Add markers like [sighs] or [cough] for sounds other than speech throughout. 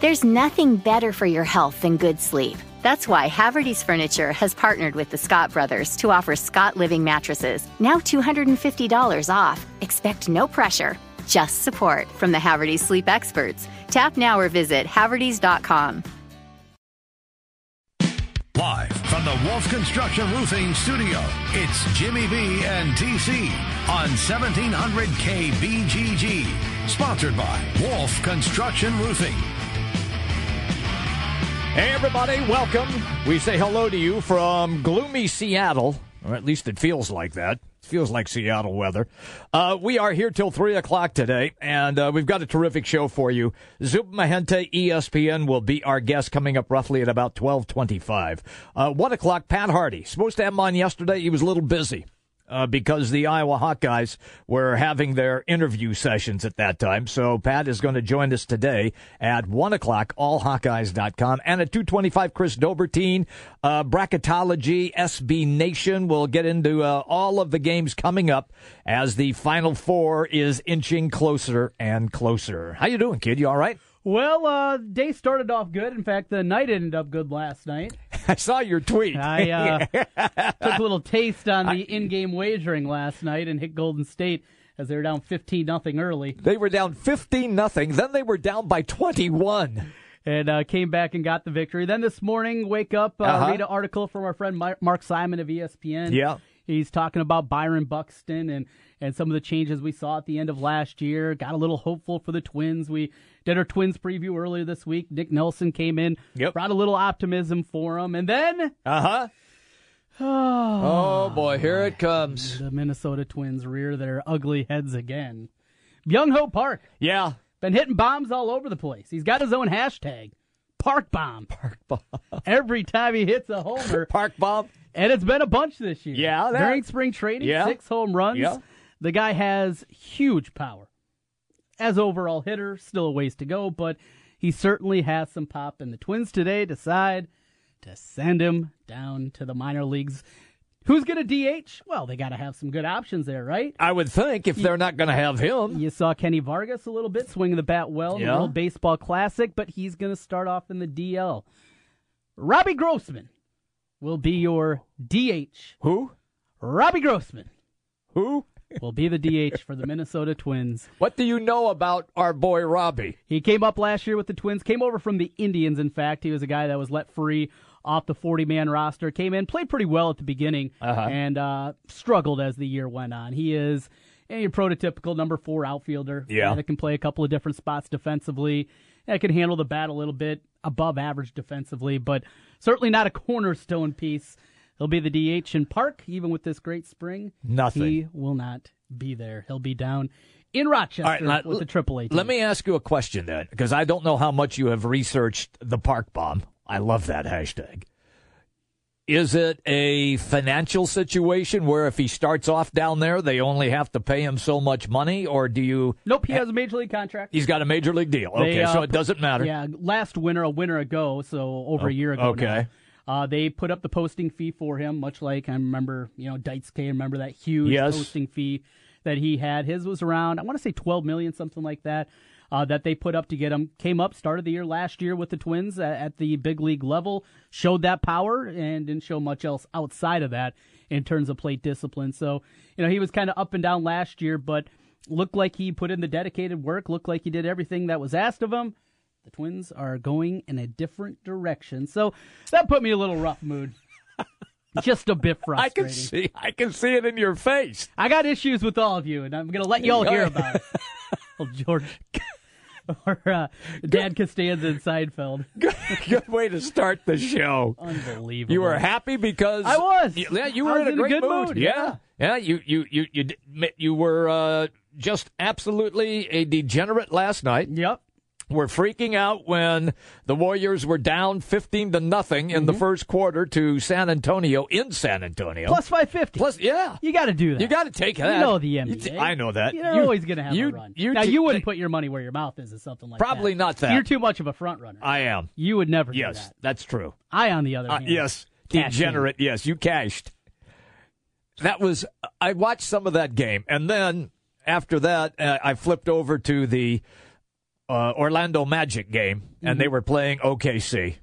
There's nothing better for your health than good sleep. That's why Haverty's Furniture has partnered with the Scott Brothers to offer Scott Living mattresses, now $250 off. Expect no pressure, just support from the Haverty's sleep experts. Tap now or visit havertys.com. Live from the Wolf Construction Roofing Studio, it's Jimmy B and TC on 1700 KBGG. Sponsored by Wolf Construction Roofing. Hey, everybody, welcome. We say hello to you from gloomy Seattle, or at least it feels like that. It feels like Seattle weather. Uh, we are here till 3 o'clock today, and uh, we've got a terrific show for you. Zubin Mehenti, ESPN, will be our guest coming up roughly at about 1225. Uh, 1 o'clock, Pat Harty. Supposed to have him on yesterday. He was a little busy uh, because the Iowa Hawkeyes were having their interview sessions at that time. So Pat is going to join us today at 1 o'clock, allhawkeyes.com. And at 225, Chris Dobbertean, uh, Bracketology, SB Nation. We'll get into uh, all of the games coming up as the Final Four is inching closer and closer. How you doing, kid? You all right? Well, uh, day started off good. In fact, the night ended up good last night. [laughs] I saw your tweet. [laughs] I uh, [laughs] took a little taste on the in-game wagering last night and hit Golden State as they were down 15 nothing early. They were down 15 nothing. Then they were down by 21 and uh, came back and got the victory. Then this morning, wake up, uh, Uh-huh. read an article from our friend Mark Simon of ESPN. Yeah. He's talking about Byron Buxton and, and some of the changes we saw at the end of last year. Got a little hopeful for the Twins. We did our Twins preview earlier this week. Nick Nelson came in, Yep. brought a little optimism for him. And then Uh huh. [sighs] Oh boy, here it comes. the Minnesota Twins rear their ugly heads again. Byung Ho Park Yeah. been hitting bombs all over the place. He's got his own hashtag, Park Bomb. Park bomb. Every time he hits a homer, [laughs] Park bomb. And it's been a bunch this year. Yeah, that- during spring training, Yeah. six home runs. Yeah. The guy has huge power. As overall hitter, still a ways to go, but he certainly has some pop. And the Twins today decide to send him down to the minor leagues. Who's going to DH? Well, they got to have some good options there, right? I would think if they're not going to have him. You saw Kenny Vargas a little bit swinging the bat well in Yeah. the World Baseball Classic, but he's going to start off in the DL. Robbie Grossman will be your DH. Who? Robbie Grossman Who? will be the DH for the Minnesota Twins. What do you know about our boy Robbie? He came up last year with the Twins, came over from the Indians, in fact. He was a guy that was let free off the 40 man roster, came in, played pretty well at the beginning, Uh-huh. and uh, struggled as the year went on. He is a prototypical number four outfielder Yeah. that can play a couple of different spots defensively, that can handle the bat a little bit above average defensively, but certainly not a cornerstone piece. He'll be the DH in Park, even with this great spring. Nothing. He will not be there. He'll be down in Rochester All right, with the AAA team. Let me ask you a question then, because I don't know how much you have researched the park bomb. I love that hashtag. Is it a financial situation where if he starts off down there, they only have to pay him so much money, or do you? Nope, he has a major league contract. He's got a major league deal. They, Okay, uh, so it doesn't matter. Yeah, last winter, a winter ago, so over a year ago. okay. uh, they put up the posting fee for him, much like I remember, you know, K. Remember that huge Yes. posting fee that he had. His was around, I want to say, twelve million, something like that. Uh, that they put up to get him came up started the year last year with the Twins at, at the big league level, showed that power and didn't show much else outside of that in terms of plate discipline. So you know he was kind of up and down last year, but looked like he put in the dedicated work. Looked like he did everything that was asked of him. The Twins are going in a different direction, so that put me in a little rough mood. [laughs] Just a bit I can see. I can see it in your face. I got issues with all of you, and I'm going to let you all hear about it. [laughs] well, George [laughs] [laughs] or uh, Dan Costanza and Seinfeld. [laughs] Good, good way to start the show. Unbelievable. You were happy because I was. Yeah, you were in a in a great good mood. mood, Yeah, yeah. You you you you you were uh, just absolutely a degenerate last night. Yep. We were freaking out when the Warriors were down fifteen to nothing in the first quarter to San Antonio in San Antonio. Mm-hmm. Plus 550. Plus, yeah. You got to do that. You got to take that. You know the NBA. t- I know that. You're You- always going to have you, a run. You now, t- you wouldn't put your money where your mouth is or something like Probably that. not that. You're too much of a front runner. I am. you would never do Yes, that. that's true. I, on the other Uh, hand. yes, cashed in. degenerate. Yes, you cashed. That was. I watched some of that game, and then after that, uh, I flipped over to the uh, Orlando Magic game, and Mm-hmm. they were playing OKC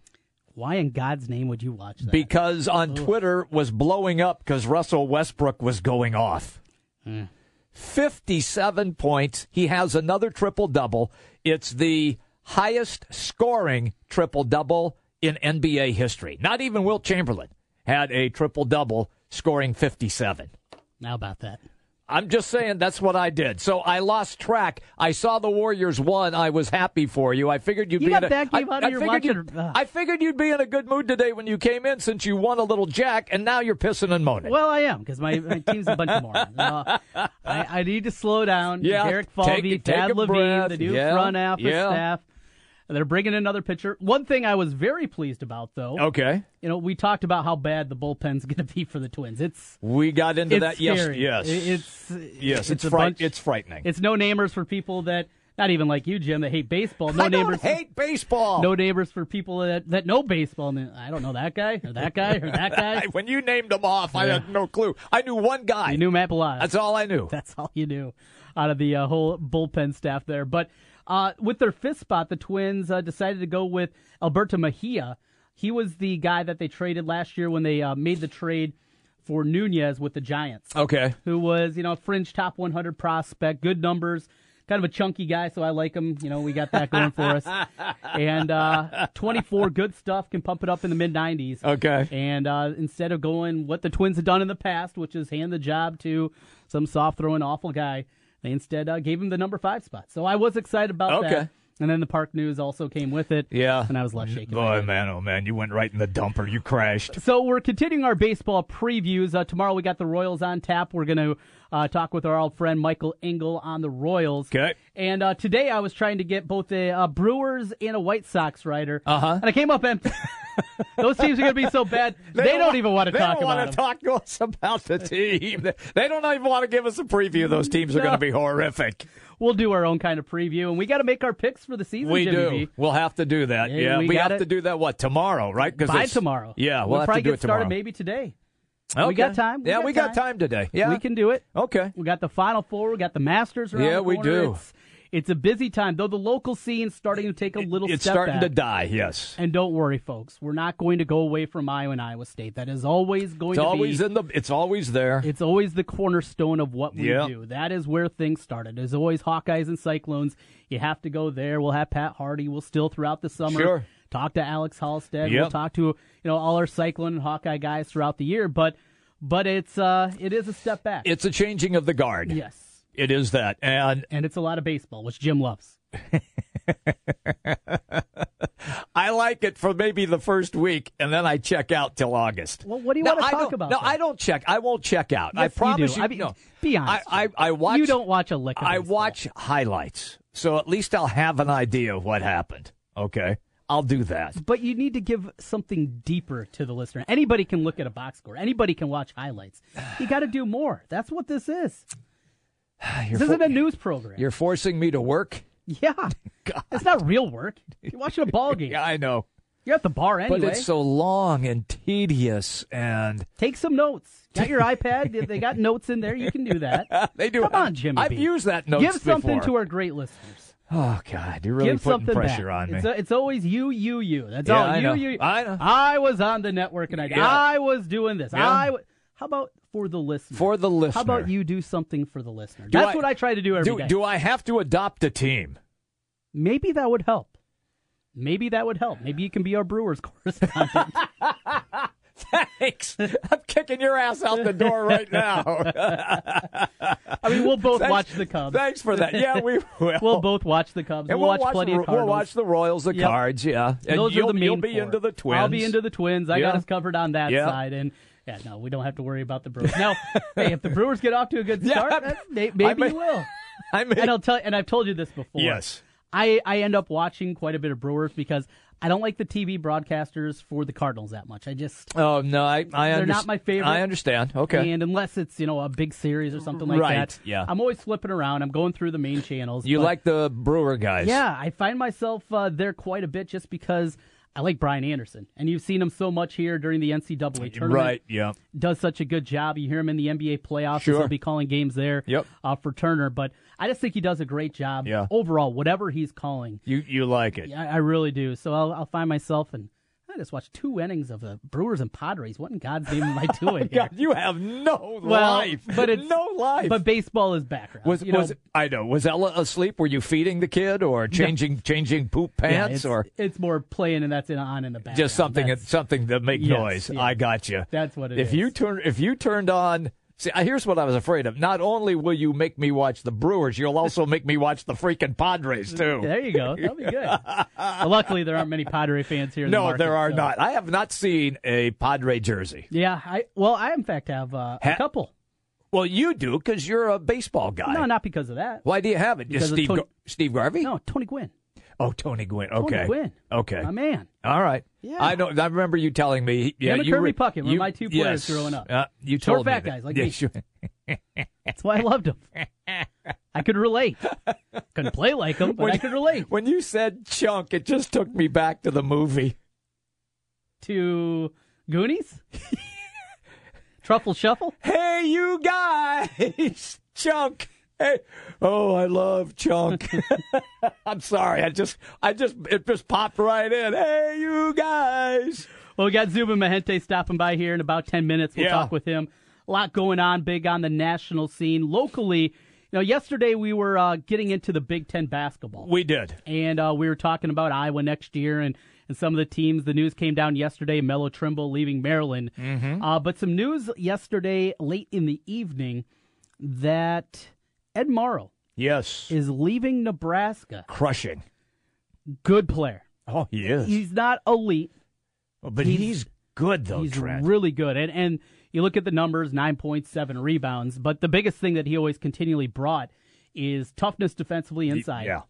Why in God's name would you watch that? because on Twitter was blowing up because Russell Westbrook was going off. Hmm. 57 points. He has another triple double. It's the highest scoring triple double in NBA history. Not even Wilt Chamberlain had a triple double scoring 57. How about that? I'm just saying that's what I did. So I lost track. I saw the Warriors won. I was happy for you. I figured you'd You be in a, that game I- out I of your figured you'd- I figured you'd be in a good mood today when you came in since you won a little jack, and now you're pissing and moaning. Well, I am because my, my team's a bunch of morons. [laughs] Uh, I, I need to slow down. Yeah, Derek Falvey, take Thad Levine, breath. the new Yeah, front office yeah. staff. They're bringing another pitcher. One thing I was very pleased about, though, okay, you know, we talked about how bad the bullpen's [laughs] going to be for the Twins. It's we got into that. Yes, scary. yes, It- It's yes. It's a fright- bunch- It's frightening. It's no namers for people that not even like you, Jim, that hate baseball. No I neighbors. hate baseball. no neighbors for people that, that know baseball. I don't know that guy or that guy or that [laughs] guy. when you named them off, I had no clue. I knew one guy. You knew Matt Belisle. That's all I knew. [laughs] That's all you knew out of the uh, whole bullpen staff there. But uh, with their fifth spot, the Twins uh, decided to go with Alberto Mejia. He was the guy that they traded last year when they uh, made the trade for Nunez with the Giants, Okay. who was, you know, a fringe top 100 prospect, good numbers, kind of a chunky guy, so I like him. You know, we got that going for us. [laughs] And uh, 24 good stuff, can pump it up in the mid 90s. Okay. And uh, instead of going what the Twins had done in the past, which is hand the job to some soft throwing awful guy, they instead uh, gave him the number five spot. So I was excited about Okay. that. And then the Park News also came with it. Yeah. And I was left shaking. my Boy, man, oh man, you went right in the dumper. You crashed. So we're continuing our baseball previews. Uh, tomorrow we got the Royals on tap. We're going to uh, talk with our old friend Michael Engel on the Royals. Okay. And uh, today I was trying to get both a uh, Brewers and a White Sox writer. Uh-huh. And I came up empty. [laughs] [laughs] Those teams are going to be so bad. [laughs] They, don't, even want to they talk don't about want them. to talk to us about the team. They- They don't even want to give us a preview. Those teams are No. going to be horrific. We'll do our own kind of preview, and we got to make our picks for the season. We Jimmy do. B. We'll have to do that. Yeah, Yeah, we we, have it. to do that. What tomorrow? Right? By tomorrow. Yeah, we'll, we'll have probably to do get it tomorrow. started maybe today. Okay. We got time. We yeah, got we got time. time today. Yeah, We can do it. Okay. We got the Final Four. We got the Masters. Yeah, the we do. It's, it's a busy time, though. The local scene's starting to take a little It's starting back. to die. Yes. And don't worry, folks. We're not going to go away from Iowa and Iowa State. That is always going It's to always be. in the. It's always there. it's always the cornerstone of what we Yeah. do. That is where things started. There's always Hawkeyes and Cyclones. You have to go there. We'll have Pat Harty. We'll still throughout the summer Sure. talk to Alex Halsted. Yep. We'll talk to you know all our Cyclone and Hawkeye guys throughout the year. But but it's uh it is a step back. It's a changing of the guard. yes. It is that, and And it's a lot of baseball, which Jim loves. [laughs] I like it for maybe the first week, and then I check out till August. Well, what do you No, want to I talk about? No, then? I don't check. I won't check out. I Yes, you promise do. you. I mean, no. be honest, I, I, I watch. You don't watch a lick of I baseball. watch highlights, so at least I'll have an idea of what happened. Okay, I'll do that. But you need to give something deeper to the listener. Anybody can look at a box score. Anybody can watch highlights. You got to do more. That's what this is. [sighs] You're, This isn't a news program. you're forcing me to work. [laughs] yeah, [laughs] God. it's not real work. You're watching a ball [laughs] game. Yeah, I know, You're at the bar anyway. but it's so long and tedious, and Take some notes. Got your iPad? They got notes in there. You can do that. they do. Come on, Jimmy. I've B. used that notes Give something before. to our great listeners. Oh God, you're really Give putting pressure back. on me. It's, a, it's always you, you, you. That's Yeah, all. I you, know. you. I know. I was on the network and I, Yeah. I was doing this. Yeah. I. w- How about for the listener? For the listener. How about you do something for the listener? Do That's I- what I try to do every day. do, do I have to adopt a team? Maybe that would help. Maybe that would help. Maybe you can be our Brewers [laughs] correspondent. [laughs] Thanks. I'm kicking your ass out the door right now. [laughs] I mean, we'll both Thanks- watch the Cubs. Thanks for that. Yeah, we will. We'll both watch the Cubs. And we'll, we'll watch plenty the, of Cardinals. We'll watch the Royals, the Yep. Cards, yeah. And Those you'll, are the main you'll be four. into the Twins. I'll be into the Twins. I Yeah. got us covered on that Yeah. side, and yeah, no, we don't have to worry about the Brewers. Now, [laughs] hey, if the Brewers get off to a good start, may- I maybe may- you will. [laughs] I mean, And I'll tell, and I've told you this before. Yes. I, I end up watching quite a bit of Brewers because I don't like the TV broadcasters for the Cardinals that much. I just oh no, I, I They're underst- not my favorite. I understand. Okay. and unless it's you know a big series or something like Right, that, yeah. I'm always flipping around. I'm going through the main channels. you like the Brewer guys? Yeah, I find myself uh, there quite a bit just because I like Brian Anderson, and you've seen him so much here during the NCAA tournament. Right, yeah. Does such a good job. You hear him in the NBA playoffs. Sure. He'll be calling games there Yep. uh, for Turner. But I just think he does a great job Yeah. overall, whatever he's calling. You you like it. I, I really do. So I'll, I'll find myself and I just watched two innings of the Brewers and Padres. What in God's name am I [laughs] doing? here? God, you have no Well, life. but it's no life. But baseball is background. was you know, I know was Ella asleep? Were you feeding the kid or changing changing poop yeah, pants it's, or it's more playing and that's in, on in the background. just something That's- something that make Yes, noise? yeah. I got you. That's what it if you turn if you turned on. See, here's what I was afraid of. Not only will you make me watch the Brewers, you'll also make me watch the freaking Padres too. There you go. That'll be good. [laughs] Well, luckily, there aren't many Padre fans here. In the No, market, there are so- not. I have not seen a Padre jersey. Yeah, I well, I in fact have uh, a couple. Well, you do because you're a baseball guy. No, not because of that. Why do you have it? Just Because Steve Gar- Steve Garvey? No, Tony Gwynn. Oh, Tony Gwynn. Tony Okay. Gwynn. Okay. My man. All right. Yeah. I don't. I remember you telling me. Yeah, Him and you Kirby Puckett were you- my two players yes. growing up. Uh, you Short, told me fat that. guys like yeah, me. Sure. That's why I loved him. I could relate. Couldn't play like him, but I could relate [laughs] When you said chunk, it just took me back to the movie. to Goonies. [laughs] Truffle Shuffle. Hey, you guys, [laughs] chunk. Hey, oh, I love chunk. [laughs] I'm sorry. I just, I just, it just popped right in. Hey, you guys. Well, we got Zubin Mehenti stopping by here in about 10 minutes. We'll Yeah. talk with him. A lot going on big on the national scene. Locally, you know, yesterday we were uh, getting into the Big Ten basketball. We did. and uh, we were talking about Iowa next year and, and some of the teams. The news came down yesterday. Melo Trimble leaving Maryland, Mm-hmm. uh, but some news yesterday late in the evening that Ed Morrow Yes. is leaving Nebraska. Crushing. Good player. Oh, he is. He's not elite. but he's- he's, good though, He's Trent. really good. And and you look at the numbers, nine point seven rebounds. But the biggest thing that he always continually brought is toughness defensively inside. yeah.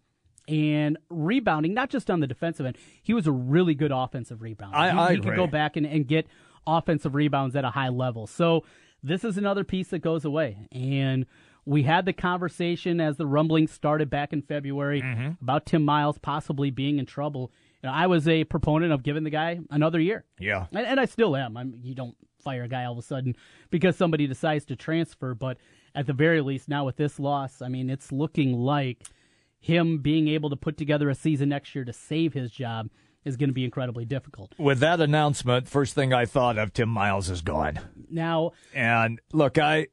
and rebounding, not just on the defensive end. He was a really good offensive rebounder. I- he, I he could go back and, and get offensive rebounds at a high level. So this is another piece that goes away. And we had the conversation as the rumblings started back in February Mm-hmm. about Tim Miles possibly being in trouble. You know, I was a proponent of giving the guy another year. Yeah. And, and I still am. I'm, you don't fire a guy all of a sudden because somebody decides to transfer. But at the very least, now with this loss, I mean, it's looking like him being able to put together a season next year to save his job is going to be incredibly difficult. With that announcement, first thing I thought of Tim Miles is gone. Now, And look, I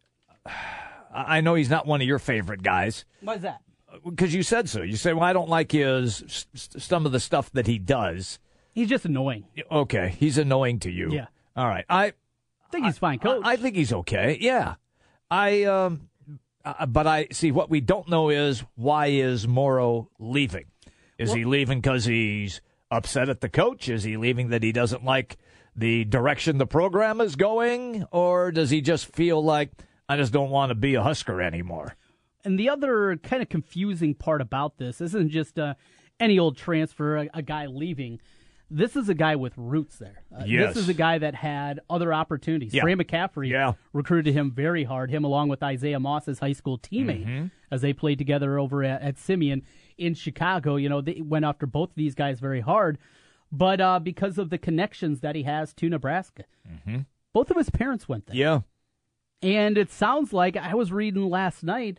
I know he's not one of your favorite guys why is that? because you said so. You said, "Well, I don't like his some of the stuff that he does." He's just annoying. Okay, he's annoying to you. Yeah. All right. I I think he's fine, coach. I, I think he's okay. Yeah. I um uh, but I see what we don't know is why is Morrow leaving? Is he leaving because he's upset at the coach? Is he leaving that he doesn't like the direction the program is going, or does he just feel like I just don't want to be a Husker anymore? And the other kind of confusing part about this isn't just uh, any old transfer, a, a guy leaving. This is a guy with roots there. Uh, Yes. This is a guy that had other opportunities. Yeah. Fran McCaffery Yeah. recruited him very hard, him along with Isaiah Moss's high school teammate, Mm-hmm. as they played together over at, at Simeon in Chicago. You know, they went after both of these guys very hard, but uh, because of the connections that he has to Nebraska. Both of his parents went there. Mm-hmm. Yeah. And it sounds like I was reading last night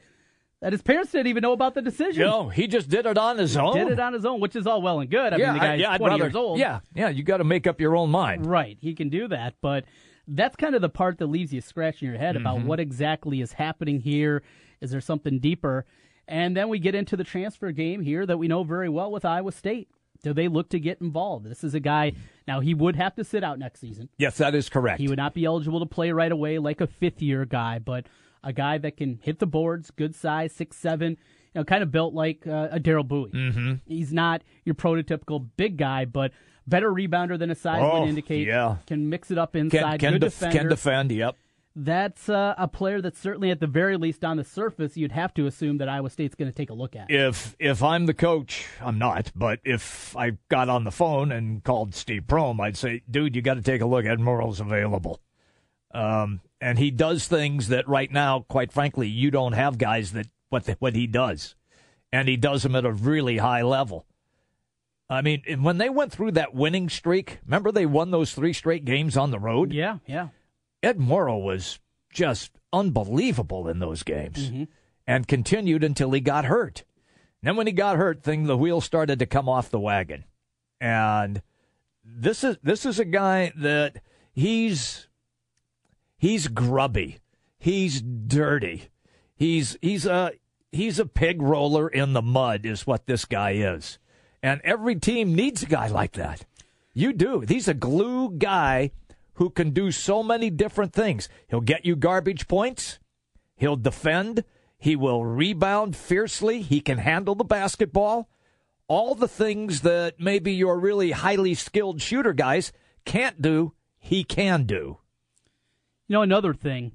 that his parents didn't even know about the decision. No, he just did it on his own. Did it on his own, which is all well and good. I yeah, mean, the I- guy's yeah, I'd 20 rather- years old. Yeah, yeah, you got to make up your own mind. Right. He can do that. But that's kind of the part that leaves you scratching your head Mm-hmm. about what exactly is happening here. Is there something deeper? And then we get into the transfer game here that we know very well with Iowa State. Do they look to get involved? This is a guy, now he would have to sit out next season. Yes, that is correct. He would not be eligible to play right away like a fifth year guy, but a guy that can hit the boards, good size, six seven, you know, kind of built like uh, a Daryl Bowie. Mm-hmm. He's not your prototypical big guy, but better rebounder than a size Oh, would indicate. yeah. Can mix it up can inside. can, good def- defender. can defend. Yep. That's uh, a player that's certainly, at the very least, on the surface, you'd have to assume that Iowa State's going to take a look at. if if I'm the coach, I'm not, but if I got on the phone and called Steve Prohm, I'd say, dude, you got to take a look at Morrow's available. Um, and he does things that right now, quite frankly, you don't have guys that what the, what he does, and he does them at a really high level. I mean, when they went through that winning streak, remember they won those three straight games on the road? Yeah, yeah. Ed Morrow was just unbelievable in those games Mm-hmm. and continued until he got hurt. then when he got hurt, thing the wheels started to come off the wagon. And this is this is a guy that he's he's grubby. He's dirty. He's he's a he's a pig roller in the mud is what this guy is. And every team needs a guy like that. You do. He's a glue guy who can do so many different things. He'll get you garbage points. He'll defend. He will rebound fiercely. He can handle the basketball. All the things that maybe your really highly skilled shooter guys can't do, he can do. You know, another thing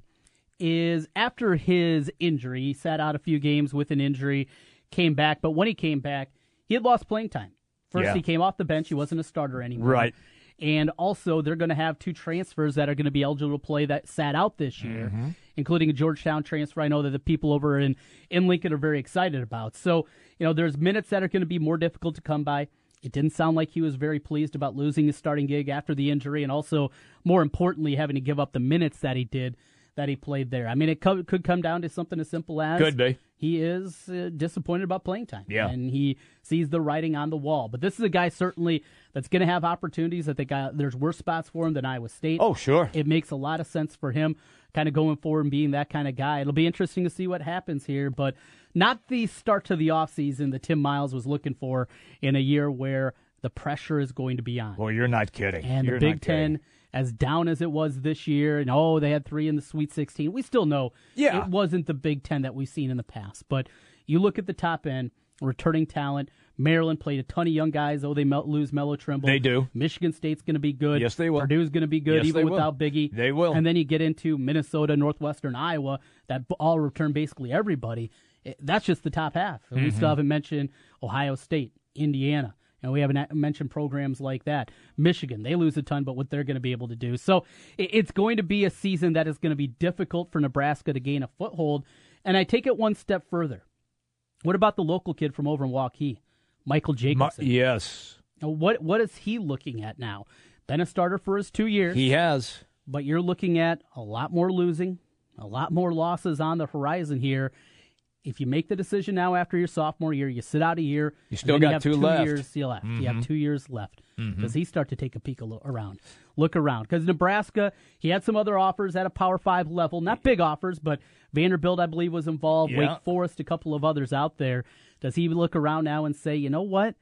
is after his injury, he sat out a few games with an injury, came back, but when he came back, he had lost playing time. First, Yeah. he came off the bench. He wasn't a starter anymore. Right. And also, they're going to have two transfers that are going to be eligible to play that sat out this year, Mm-hmm. including a Georgetown transfer. I know that the people over in, in Lincoln are very excited about. So, you know, there's minutes that are going to be more difficult to come by. It didn't sound like he was very pleased about losing his starting gig after the injury, and also, more importantly, having to give up the minutes that he did that he played there. I mean, it co- could come down to something as simple as Could be. he is uh, disappointed about playing time. Yeah. And he sees the writing on the wall. But this is a guy certainly that's going to have opportunities that they got. There's worse spots for him than Iowa State. Oh, sure. It makes a lot of sense for him kind of going forward and being that kind of guy. It'll be interesting to see what happens here, but not the start to the offseason that Tim Miles was looking for in a year where the pressure is going to be on. Well, you're not kidding. And You're the Big not kidding. Ten, as down as it was this year, and oh, they had three in the Sweet 16. We still know Yeah. it wasn't the Big Ten that we've seen in the past. But you look at the top end, returning talent. Maryland played a ton of young guys. Oh, they lose Melo Trimble. They do. Michigan State's going to be good. Yes, they will. Purdue's going to be good Yes, even they will. without Biggie. They will. And then you get into Minnesota, Northwestern, Iowa that all return basically everybody. It- that's just the top half. Mm-hmm. We still haven't mentioned Ohio State, Indiana. And we haven't mentioned programs like that. Michigan, they lose a ton, but what they're going to be able to do. So it- it's going to be a season that is going to be difficult for Nebraska to gain a foothold. And I take it one step further. What about the local kid from over in Waukee, Michael Jacobson? yes, Now, What what is he looking at now? Been a starter for his two years, he has. but you're looking at a lot more losing, a lot more losses on the horizon here. If you make the decision now after your sophomore year, you sit out a year. You still got have two two left. Years you left. You have mm-hmm. two years left. Mm-hmm. Does he start to take a peek a lo- around, look around? Because Nebraska, he had some other offers at a Power Five level, not big offers, but Vanderbilt, I believe, was involved. Yeah. Wake Forest, a couple of others out there. Does he look around now and say, you know what?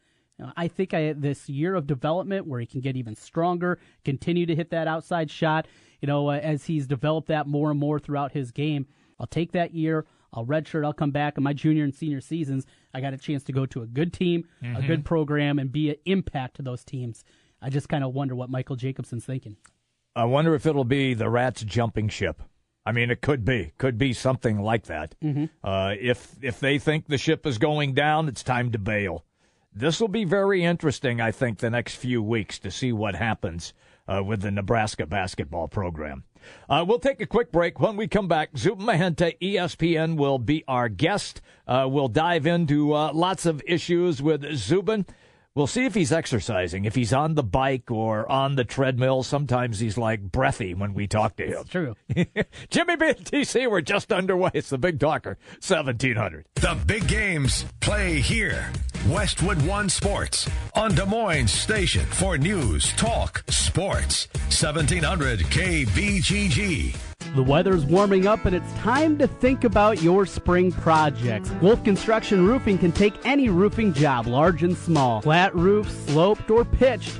I think I this year of development where he can get even stronger, continue to hit that outside shot. You know, uh, as he's developed that more and more throughout his game, I'll take that year. I'll redshirt. I'll come back. In my junior and senior seasons, I got a chance to go to a good team, a good program, and be an impact to those teams. I just kind of wonder what Michael Jacobson's thinking. I wonder if it'll be the Rats jumping ship. I mean, it could be, could be something like that. Mm-hmm. Uh, if if they think the ship is going down, it's time to bail. This will be very interesting, I think, the next few weeks to see what happens uh, with the Nebraska basketball program. Uh, we'll take a quick break. When we come back, Zubin Mehenti, E ESPN, will be our guest. Uh, we'll dive into uh, lots of issues with Zubin. We'll see if he's exercising, if he's on the bike or on the treadmill. Sometimes he's like breathy when we talk to him. True. [laughs] Jimmy B and TC, we're just underway. It's the Big Talker, 1700. The big games play here. Westwood One Sports on Des Moines Station for news, talk, sports. 1700 KBGG. The weather's warming up and it's time to think about your spring projects. Wolf Construction Roofing can take any roofing job, large and small. Flat roof, sloped, or pitched.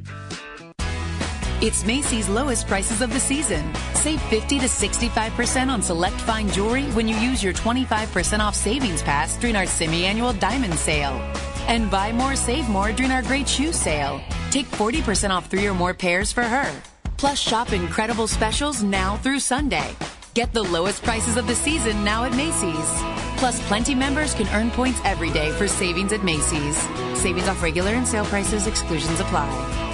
It's Macy's lowest prices of the season. Save 50 to 65% on select fine jewelry when you use your 25% off savings pass during our semi-annual diamond sale. And buy more, save more during our great shoe sale. Take 40% off three or more pairs for her. Plus, shop incredible specials now through Sunday. Get the lowest prices of the season now at Macy's. Plus, Plenty members can earn points every day for savings at Macy's. Savings off regular and sale prices, exclusions apply.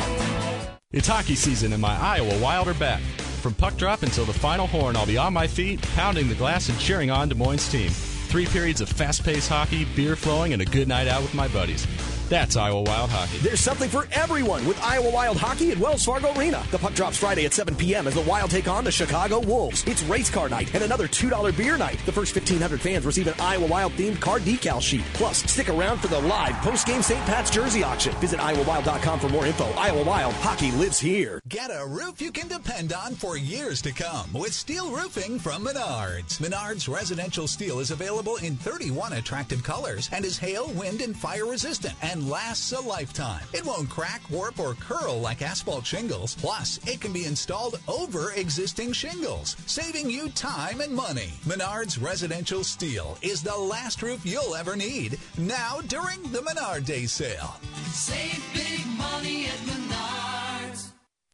It's hockey season and my Iowa Wild are back. From puck drop until the final horn, I'll be on my feet, pounding the glass and cheering on Des Moines' team. Three periods of fast paced hockey, beer flowing, and a good night out with my buddies. That's Iowa Wild Hockey. There's something for everyone with Iowa Wild Hockey at Wells Fargo Arena. The puck drops Friday at 7 p.m. as the Wild take on the Chicago Wolves. It's race car night and another $2 beer night. The first 1,500 fans receive an Iowa Wild themed car decal sheet. Plus, stick around for the live post-game St. Pat's jersey auction. Visit iowawild.com for more info. Iowa Wild Hockey lives here. Get a roof you can depend on for years to come with steel roofing from Menards. Menards residential steel is available in 31 attractive colors and is hail, wind, and fire resistant and lasts a lifetime. It won't crack, warp, or curl like asphalt shingles. Plus, it can be installed over existing shingles, saving you time and money. Menards Residential Steel is the last roof you'll ever need. Now during the Menard Day sale. Save big money at Menards.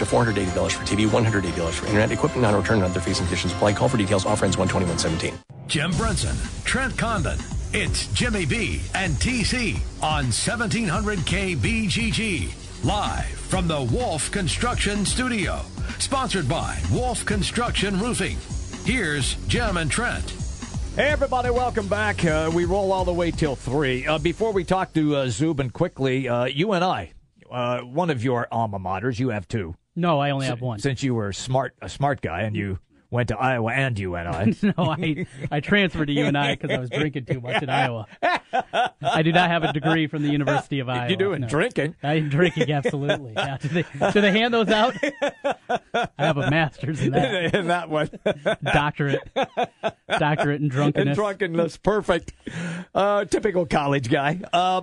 up to $480 for TV, $180 for internet, equipment non-return and other fees and conditions apply. Call for details. Offer ends 12117. Jim Brunson, Trent Condon. It's Jimmy B and TC on 1700K BGG. Live from the Wolf Construction Studio. Sponsored by Wolf Construction Roofing. Here's Jim and Trent. Hey, everybody, welcome back. Uh, we roll all the way till 3. Uh, before we talk to uh, Zubin quickly, uh, UNI, uh, one of your alma maters, you have two. No, I only have one. Since you were smart, a smart guy, and you went to Iowa and UNI. [laughs] no, I I transferred to UNI because I was drinking too much in Iowa. I do not have a degree from the University of [laughs] Iowa. You do in no. drinking? I'm drinking absolutely. Yeah. Do, they, do they hand those out? I have a master's in that. [laughs] in that one, doctorate, doctorate in drunkenness. In drunkenness, perfect. Uh, typical college guy. Uh,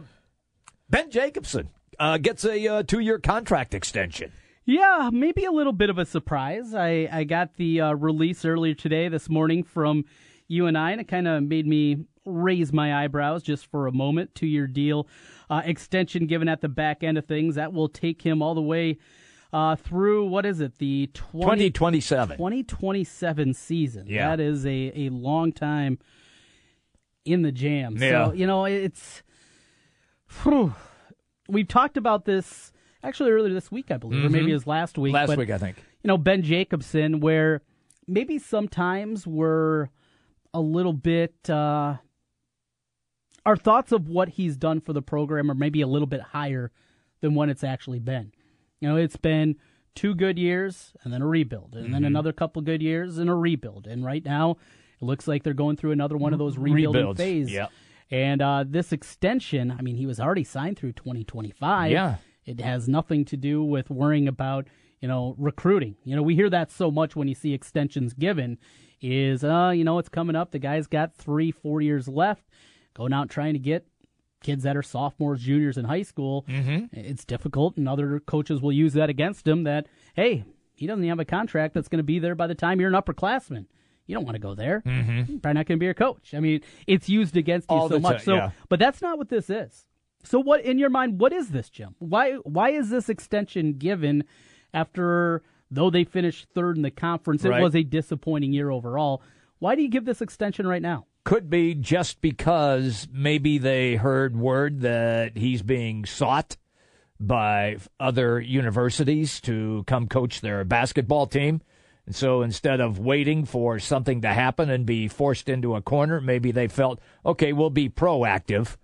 ben Jacobson uh, gets a uh, two-year contract extension. Yeah, maybe a little bit of a surprise. I, I got the uh, release earlier today, this morning from UNI and it kind of made me raise my eyebrows just for a moment. Two year deal uh, extension given at the back end of things. That will take him all the way uh, through, what is it, the 20, 2027. 2027 season. Yeah. That is a, a long time in the jam. Yeah. So, you know, it's. Whew, we've talked about this actually earlier this week, I believe, mm-hmm. or maybe it was last week. Last but, week, I think. You know, Ben Jacobson, where maybe sometimes we're a little bit. Uh, our thoughts of what he's done for the program are maybe a little bit higher than what it's actually been. You know, it's been two good years and then a rebuild, and then Mhm. another couple good years and a rebuild. And right now, it looks like they're going through another one of those rebuilding Rebuilds, phase. yeah. And uh, this extension, I mean, he was already signed through 2025. Yeah. It has nothing to do with worrying about, you know, recruiting. You know, we hear that so much when you see extensions given is, uh, you know, it's coming up. The guy's got three, four years left, going out trying to get kids that are sophomores, juniors in high school. Mhm. It's difficult, and other coaches will use that against him that, hey, he doesn't have a contract that's going to be there by the time you're an upperclassman. You don't want to go there. Mhm. You're probably not going to be your coach. I mean, it's used against you All so much. ti- so, yeah. but that's not what this is. So, what in your mind? What is this, Jim? Why why is this extension given after though they finished third in the conference? It Right. was a disappointing year overall. Why do you give this extension right now? Could be just because maybe they heard word that he's being sought by other universities to come coach their basketball team. And so instead of waiting for something to happen and be forced into a corner, maybe they felt, okay, we'll be proactive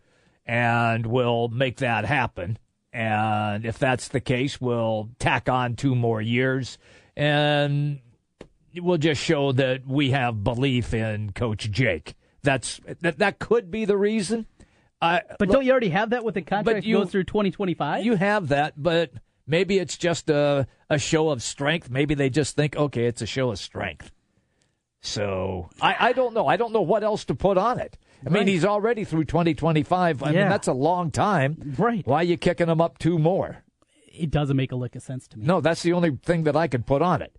and we'll make that happen. And if that's the case, we'll tack on two more years and we'll just show that we have belief in Coach Jake. That's that. That could be the reason. I, But don't you already have that with the contract you- goes through 2025? You have that, but maybe it's just a a show of strength. Maybe they just think, okay, it's a show of strength. So I, I don't know. I don't know what else to put on it. I mean, he's already through 2025. I mean, that's a long time. Right. Why are you kicking him up two more? It doesn't make a lick of sense to me. No, that's the only thing that I could put on it.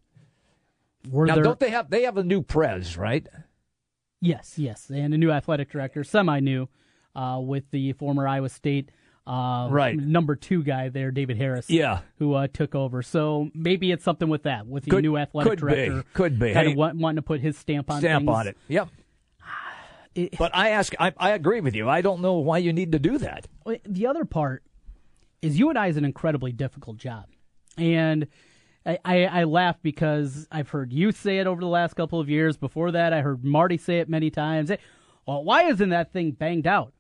Were now, there- don't they have they have a new prez, right? Yes, yes, and a new athletic director, semi-new, uh, with the former Iowa State uh, Right. number two guy there, David Harris. Yeah. who uh, took over. So maybe it's something with that, with the Could- new athletic could be, director. could be. kind Hey, of wanting to put his stamp on Stamp things. on it. Yep. But I ask, I, I agree with you. I don't know why you need to do that. The other part is UNI is an incredibly difficult job, and I, I, I laugh because I've heard you say it over the last couple of years. Before that, I heard Marty say it many times. Hey, Well, why isn't that thing banged out?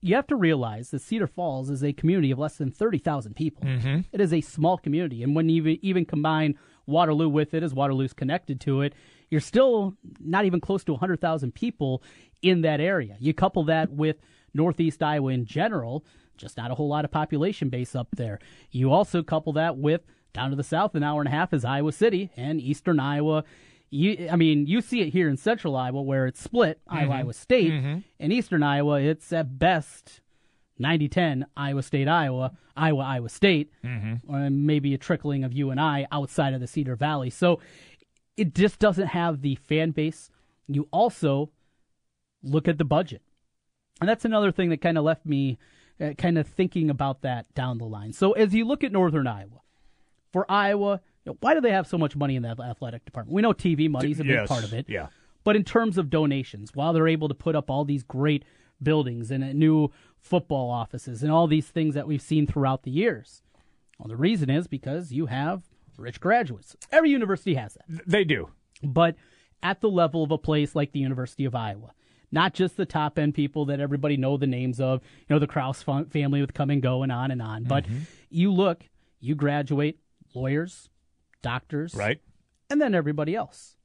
You have to realize that Cedar Falls is a community of less than thirty thousand people. Mm-hmm. It is a small community, and when you even, even combine Waterloo with it, as Waterloo's connected to it, you're still not even close to 100,000 people in that area. You couple that with Northeast Iowa in general, just not a whole lot of population base up there. You also couple that with down to the south, an hour and a half is Iowa City and Eastern Iowa. You, I mean, you see it here in Central Iowa where it's split, Iowa, Mhm. Iowa State. Mhm. In Eastern Iowa, it's at best 90-10 Iowa State, Iowa, Iowa, Iowa State, Mm-hmm. or maybe a trickling of UNI outside of the Cedar Valley. So it just doesn't have the fan base. You also look at the budget. And that's another thing that kind of left me uh, kind of thinking about that down the line. So as you look at Northern Iowa, for Iowa, you know, why do they have so much money in that athletic department? We know TV money is a big Yes, part of it. yeah. But in terms of donations, while they're able to put up all these great buildings and uh, new football offices and all these things that we've seen throughout the years, well, the reason is because you have rich graduates. Every university has that. They do. But at the level of a place like the University of Iowa, not just the top end people that everybody know the names of, you know, the Krause family with Kum & Go and on and on. But Mm-hmm. you look, you graduate lawyers, doctors, Right. and then everybody else.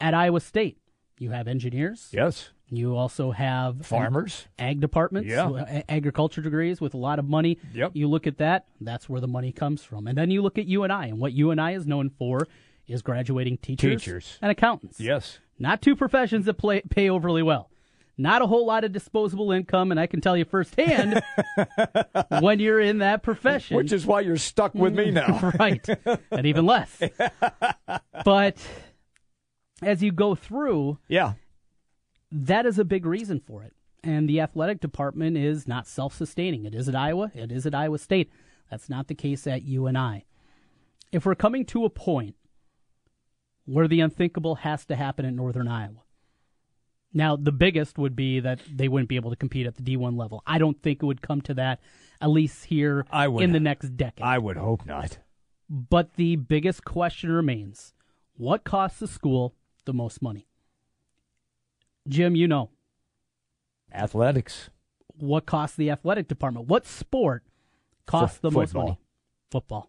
At Iowa State, you have engineers. Yes. You also have Farmers. ag departments, Yeah. uh, agriculture degrees with a lot of money. Yep. You look at that, that's where the money comes from. And then you look at UNI, and what UNI is known for is graduating teachers, Teachers. and accountants. Yes. Not two professions that play, pay overly well. Not a whole lot of disposable income, and I can tell you firsthand [laughs] when you're in that profession. Which is why you're stuck with me now. [laughs] right. And even less. [laughs] but as you go through, Yeah. That is a big reason for it. And the athletic department is not self sustaining. It is at Iowa, it is at Iowa State. That's not the case at UNI. If we're coming to a point where the unthinkable has to happen at Northern Iowa, now the biggest would be that they wouldn't be able to compete at the D1 level. I don't think it would come to that, at least here I would- in the next decade. I would hope not. But the biggest question remains what costs the school the most money? Jim, you know Athletics. what costs the athletic department. What sport costs Fo- the most money? Football.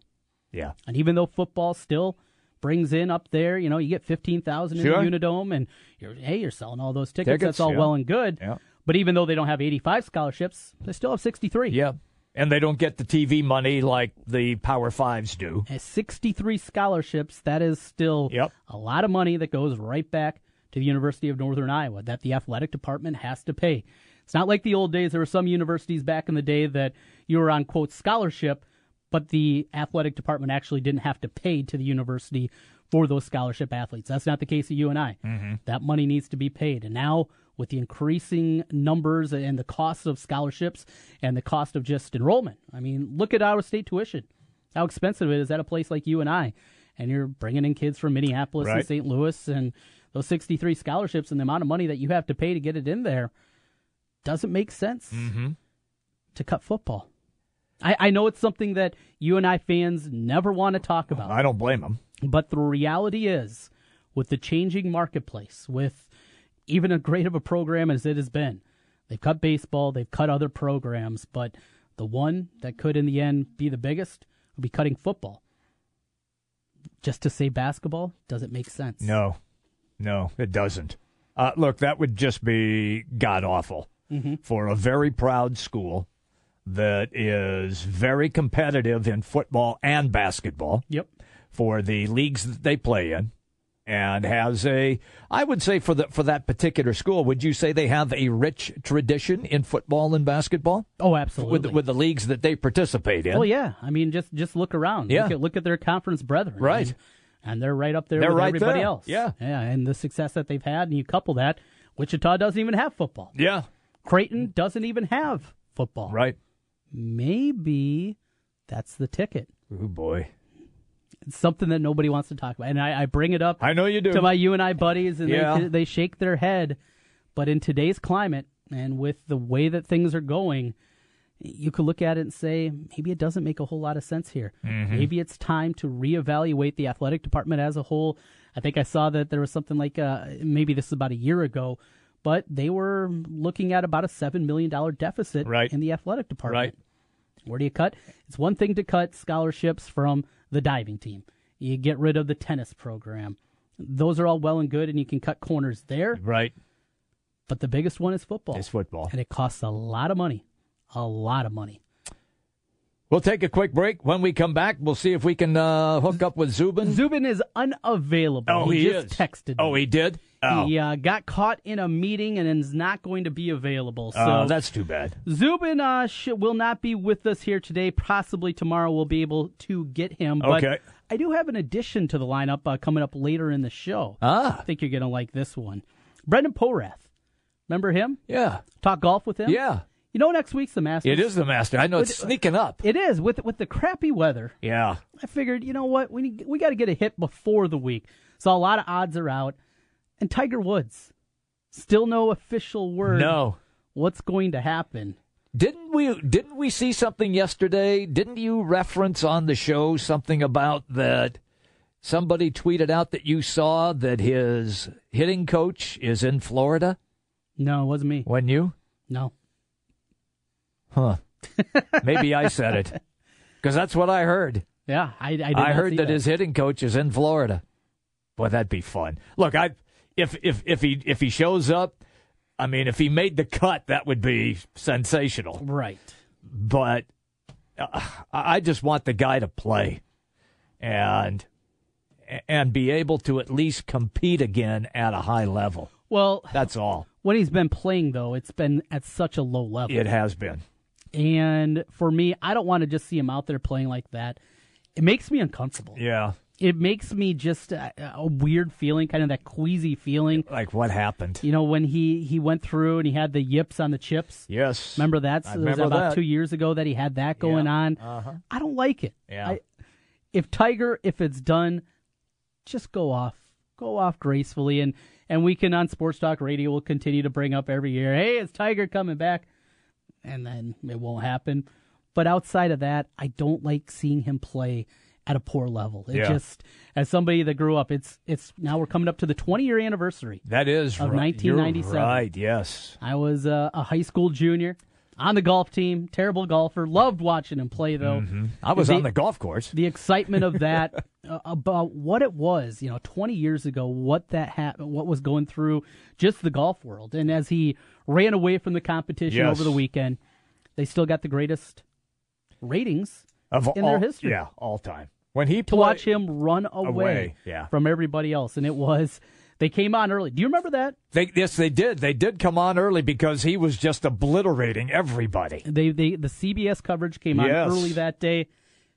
Yeah. And even though football still brings in up there, you know, you get fifteen thousand Sure. in the Unidome, and you're hey, you're selling all those tickets. Tickets, That's all yeah. well and good. Yeah. But even though they don't have eighty-five scholarships, they still have sixty-three. Yeah. And they don't get the TV money like the Power Fives do. At 63 scholarships, that is still Yep. a lot of money that goes right back to the University of Northern Iowa that the athletic department has to pay. It's not like the old days. There were some universities back in the day that you were on, quote, scholarship, but the athletic department actually didn't have to pay to the university for those scholarship athletes. That's not the case at UNI. Mm-hmm. That money needs to be paid. And now, with the increasing numbers and the cost of scholarships and the cost of just enrollment, I mean, look at out of state tuition. How expensive it is at a place like UNI. And I. And you're bringing in kids from Minneapolis and St. Louis, and those 63 scholarships and the amount of money that you have to pay to get it in there doesn't make sense Mm-hmm. to cut football. I, I know it's something that UNI fans never want to talk about. I don't blame them. But the reality is, with the changing marketplace, with even as great of a program as it has been, they've cut baseball, they've cut other programs, but the one that could in the end be the biggest would be cutting football. Just to say basketball doesn't make sense. No, no, it doesn't. Uh, look, that would just be god awful Mhm. for a very proud school that is very competitive in football and basketball. Yep. For the leagues that they play in, and has a, I would say for the for that particular school, would you say they have a rich tradition in football and basketball? Oh, absolutely. With the, with the leagues that they participate in. Well, yeah. I mean, just just look around. Yeah. Look at, look at their conference brethren. Right. And, and they're right up there They're with right everybody there. else. Yeah. Yeah. And the success that they've had, and you couple that, Wichita doesn't even have football. Yeah. Creighton doesn't even have football. Right. Maybe that's the ticket. Oh boy. It's something that nobody wants to talk about. And I, I bring it up I know you do. to my UNI buddies, and Yeah. they, they shake their head. But in today's climate, and with the way that things are going, you could look at it and say maybe it doesn't make a whole lot of sense here. Mhm. Maybe it's time to reevaluate the athletic department as a whole. I think I saw that there was something like uh, maybe this is about a year ago, but they were looking at about a seven million dollar deficit Right. in the athletic department. Right. Where do you cut? It's one thing to cut scholarships from the diving team. You get rid of the tennis program. Those are all well and good, and you can cut corners there. Right. But the biggest one is football. It's football. And it costs a lot of money. A lot of money. We'll take a quick break. When we come back, we'll see if we can uh, hook up with Zubin. Zubin is unavailable. Oh, he just is. texted. Oh, he did. Oh, He uh, got caught in a meeting and is not going to be available. So Uh, that's too bad. Zubin uh, sh- will not be with us here today. Possibly tomorrow we'll be able to get him. But Okay. I do have an addition to the lineup uh, coming up later in the show. Ah. I think you're going to like this one. Brendan Porath. Remember him? Yeah. Talk golf with him? Yeah. You know, next week's the Masters. It is the master. I know it's With- sneaking up. It is with with the crappy weather. Yeah. I figured, you know what, we need, we got to get a hit before the week. So a lot of odds are out, and Tiger Woods, still no official word. No. what's going to happen? Didn't we didn't we see something yesterday? Didn't you reference on the show something about that somebody tweeted out that you saw that his hitting coach is in Florida? No, it wasn't me. When you? No. Huh. Maybe I said it. [laughs] Cuz that's what I heard. Yeah, I I, did I heard see that, his hitting coach is in Florida. Boy, that'd be fun. Look, I if if if he if he shows up, I mean, if he made the cut, that would be sensational. right. But uh, I I just want the guy to play and and be able to at least compete again at a high level. Well, That's all. when he's been playing though, it's been at such a low level. It has been. And for me, I don't want to just see him out there playing like that. It makes me uncomfortable. Yeah. It makes me just a, a weird feeling, kind of that queasy feeling. Like what happened? You know, when he he went through and he had the yips on the chips. Yes. Remember that? Was remember about that. two years ago that he had that going Yeah. on. Uh-huh. I don't like it. Yeah. I, if Tiger, if it's done, just go off, go off gracefully, and and we can on Sports Talk Radio will continue to bring up every year. Hey, is Tiger coming back? And then it won't happen. But outside of that, I don't like seeing him play at a poor level. It Yeah. just, as somebody that grew up, it's it's now we're coming up to the 20 year anniversary. That is of right. 1997. You're right. Yes. I was uh, a high school junior on the golf team. Terrible golfer. Loved watching him play though. Mm-hmm. I was on the golf course. The excitement of that [laughs] uh, about what it was, you know, 20 years ago, what that ha- what was going through just the golf world, and as he ran away from the competition Yes. over the weekend, they still got the greatest ratings Of in all, their history. Yeah, all time. When he to watch him run away, Away, yeah. from everybody else, and it was they came on early. Do you remember that? They, yes, they did. They did come on early because he was just obliterating everybody. They they the CBS coverage came on Yes. early that day.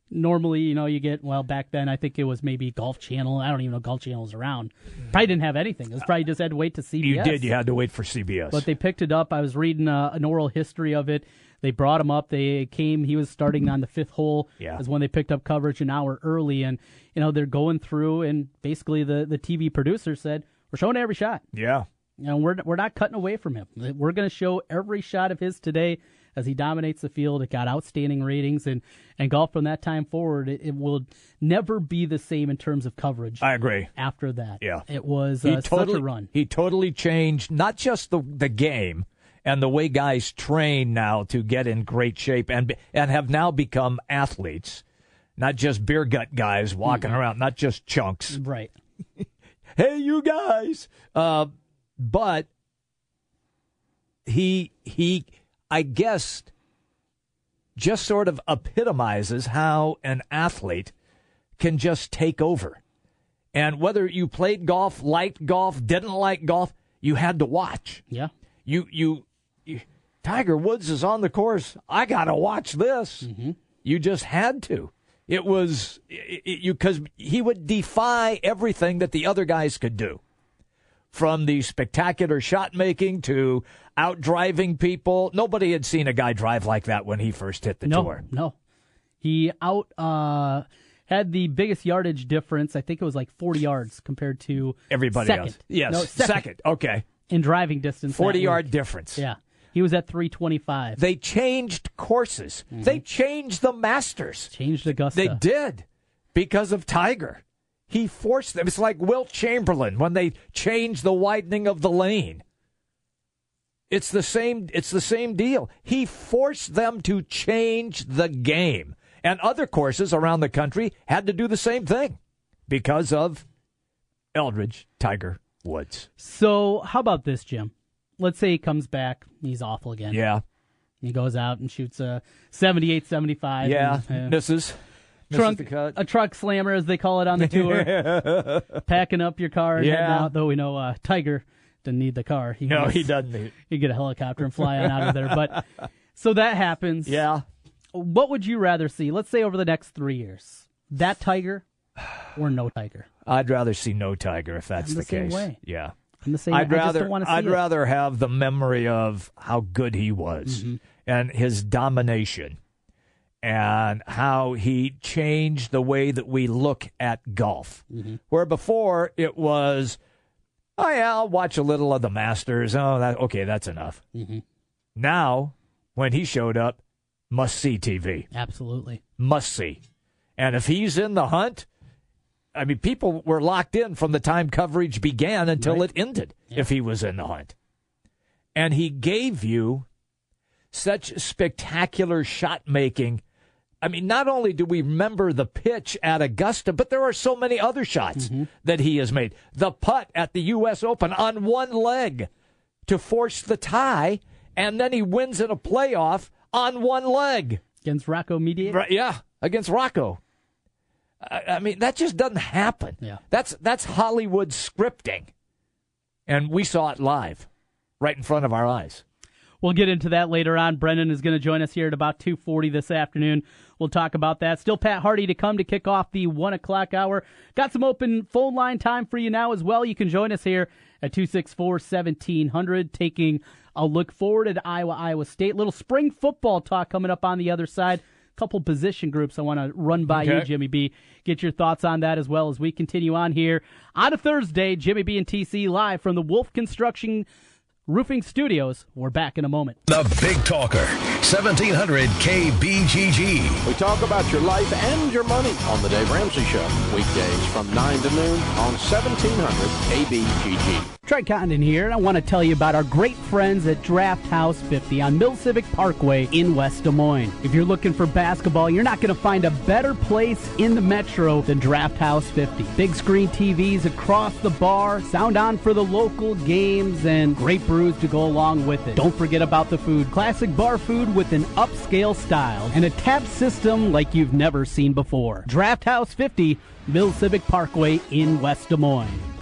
Normally, you know, you get well back then. I think it was maybe Golf Channel. I don't even know Golf Channel was around. Probably didn't have anything. It was probably just had to wait to CBS. You did. You had to wait for CBS. But they picked it up. I was reading uh, an oral history of it. They brought him up. They came. He was starting on the fifth hole. Yeah. is when they picked up coverage an hour early, and you know they're going through. And basically, the the TV producer said, "We're showing every shot. yeah. Know, we're we're not cutting away from him. We're going to show every shot of his today as he dominates the field. It got outstanding ratings, and and golf from that time forward, it, it will never be the same in terms of coverage. I agree. After that, Yeah. it was he uh, totally such a run. He totally changed not just the the game and the way guys train now to get in great shape and and have now become athletes, not just beer gut guys walking Mm-hmm. around, not just chunks. Right. [laughs] hey, you guys. Uh, but he he, I guess, just sort of epitomizes how an athlete can just take over. And whether you played golf, liked golf, didn't like golf, you had to watch. Yeah. You you, you Tiger Woods is on the course. I got to watch this. You just had to. It was it, it- you because he would defy everything that the other guys could do, from the spectacular shot making to out driving people. Nobody had seen a guy drive like that when he first hit the no, tour. no. He out uh, had the biggest yardage difference. I think it was like 40 yards compared to Everybody second. else, yes, No, second. Okay, in driving distance. forty yard week. difference. Yeah, he was at 325. They changed courses. Mm-hmm. They changed the Masters. Changed Augusta. They did because of Tiger. He forced them. It's like Wilt Chamberlain when they changed the widening of the lane. It's the same it's the same deal. He forced them to change the game. And other courses around the country had to do the same thing because of Eldrick Tiger Woods. So, how about this, Jim? Let's say he comes back. He's awful again. Yeah. He goes out and shoots a 78 75. Yeah, and, uh, misses. Misses Trunk, cut. a trunk slammer, as they call it on the tour. [laughs] Packing up your car and Yeah. out, though we know uh, Tiger didn't need the car. He No, can he doesn't need- He get a helicopter and fly on out of there. But [laughs] so that happens. Yeah. What would you rather see? Let's say over the next three years, that Tiger or no Tiger? I'd rather see no Tiger if that's I'm the case. way. Yeah. I'm the same. I'd I rather just don't see I'd it. rather have the memory of how good he was Mm-hmm. and his domination and how he changed the way that we look at golf. Mm-hmm. Where before it was oh yeah, I'll watch a little of the Masters. Oh, that okay, that's enough. Mm-hmm. Now, when he showed up, must see TV. Absolutely. Must see. And if he's in the hunt, I mean, people were locked in from the time coverage began until Right. it ended if he was in the hunt. And he gave you such spectacular shot making. I mean, not only do we remember the pitch at Augusta, but there are so many other shots mm-hmm. that he has made. The putt at the U.S. Open on one leg to force the tie, and then he wins in a playoff on one leg. Against Rocco Mediate? Right, yeah, against Rocco. I, I mean, that just doesn't happen. Yeah. That's that's Hollywood scripting, and we saw it live, right in front of our eyes. We'll get into that later on. Brendan is going to join us here at about 2.40 this afternoon. We'll talk about that. Still Pat Harty to come to kick off the 1 o'clock hour. Got some open phone line time for you now as well. You can join us here at 264-1700, taking a look forward at Iowa, Iowa State. Little spring football talk coming up on the other side. Couple position groups I want to run by you, Jimmy B. Get your thoughts on that as well as we continue on here on a Thursday. Jimmy B and TC live from the Wolf Construction Roofing Studios. We're back in a moment. The Big Talker, 1700 KBGG. We talk about your life and your money on the Dave Ramsey Show. Weekdays from 9 to noon on 1700 KBGG. Trey Condon here, and I want to tell you about our great friends at Draft House 50 on Mill Civic Parkway in West Des Moines. If you're looking for basketball, you're not going to find a better place in the metro than Draft House 50. Big screen TVs across the bar, sound on for the local games, and great brews to go along with it. Don't forget about the food. Classic bar food with an upscale style and a tap system like you've never seen before. Draft House 50, Mill Civic Parkway in West Des Moines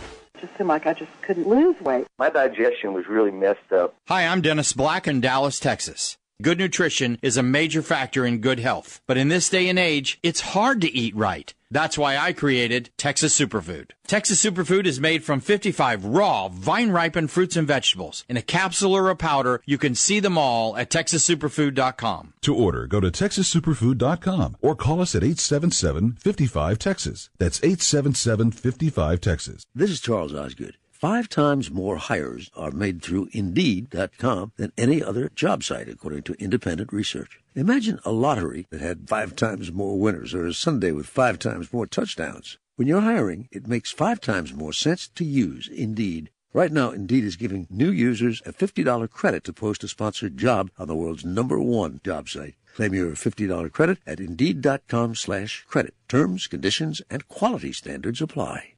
just seemed like I just couldn't lose weight. My digestion was really messed up. Hi, I'm Dennis Black in Dallas, Texas. Good nutrition is a major factor in good health. But in this day and age, it's hard to eat right. That's why I created Texas Superfood. Texas Superfood is made from 55 raw, vine ripened fruits and vegetables. In a capsule or a powder, you can see them all at TexasSuperfood.com. To order, go to TexasSuperfood.com or call us at 877 55 Texas. That's 877 55 Texas. This is Charles Osgood. Five times more hires are made through Indeed.com than any other job site, according to independent research. Imagine a lottery that had five times more winners or a Sunday with five times more touchdowns. When you're hiring, it makes five times more sense to use Indeed. Right now, Indeed is giving new users a $50 credit to post a sponsored job on the world's number one job site. Claim your $50 credit at Indeed.com slash credit. Terms, conditions, and quality standards apply.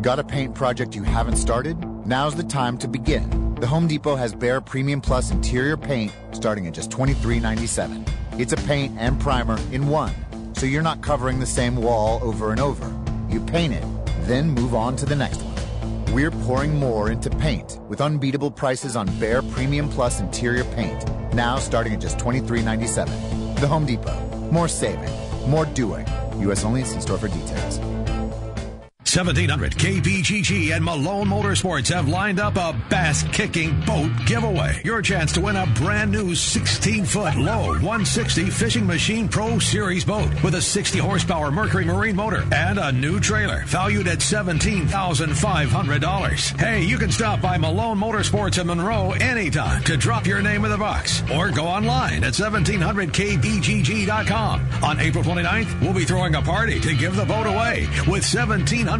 Got a paint project you haven't started? Now's the time to begin. The Home Depot has Behr Premium Plus interior paint starting at just $23.97. It's a paint and primer in one, so you're not covering the same wall over and over. You paint it, then move on to the next one. We're pouring more into paint with unbeatable prices on Behr Premium Plus interior paint, now starting at just $23.97. The Home Depot. More saving, more doing. U.S. only see store for details. 1700 KBGG and Malone Motorsports have lined up a bass kicking boat giveaway. Your chance to win a brand new 16 foot Lowe 160 Fishing Machine Pro Series boat with a 60 horsepower Mercury Marine motor and a new trailer valued at $17,500. Hey, you can stop by Malone Motorsports in Monroe anytime to drop your name in the box or go online at 1700kbgg.com. On April 29th, we'll be throwing a party to give the boat away with 1700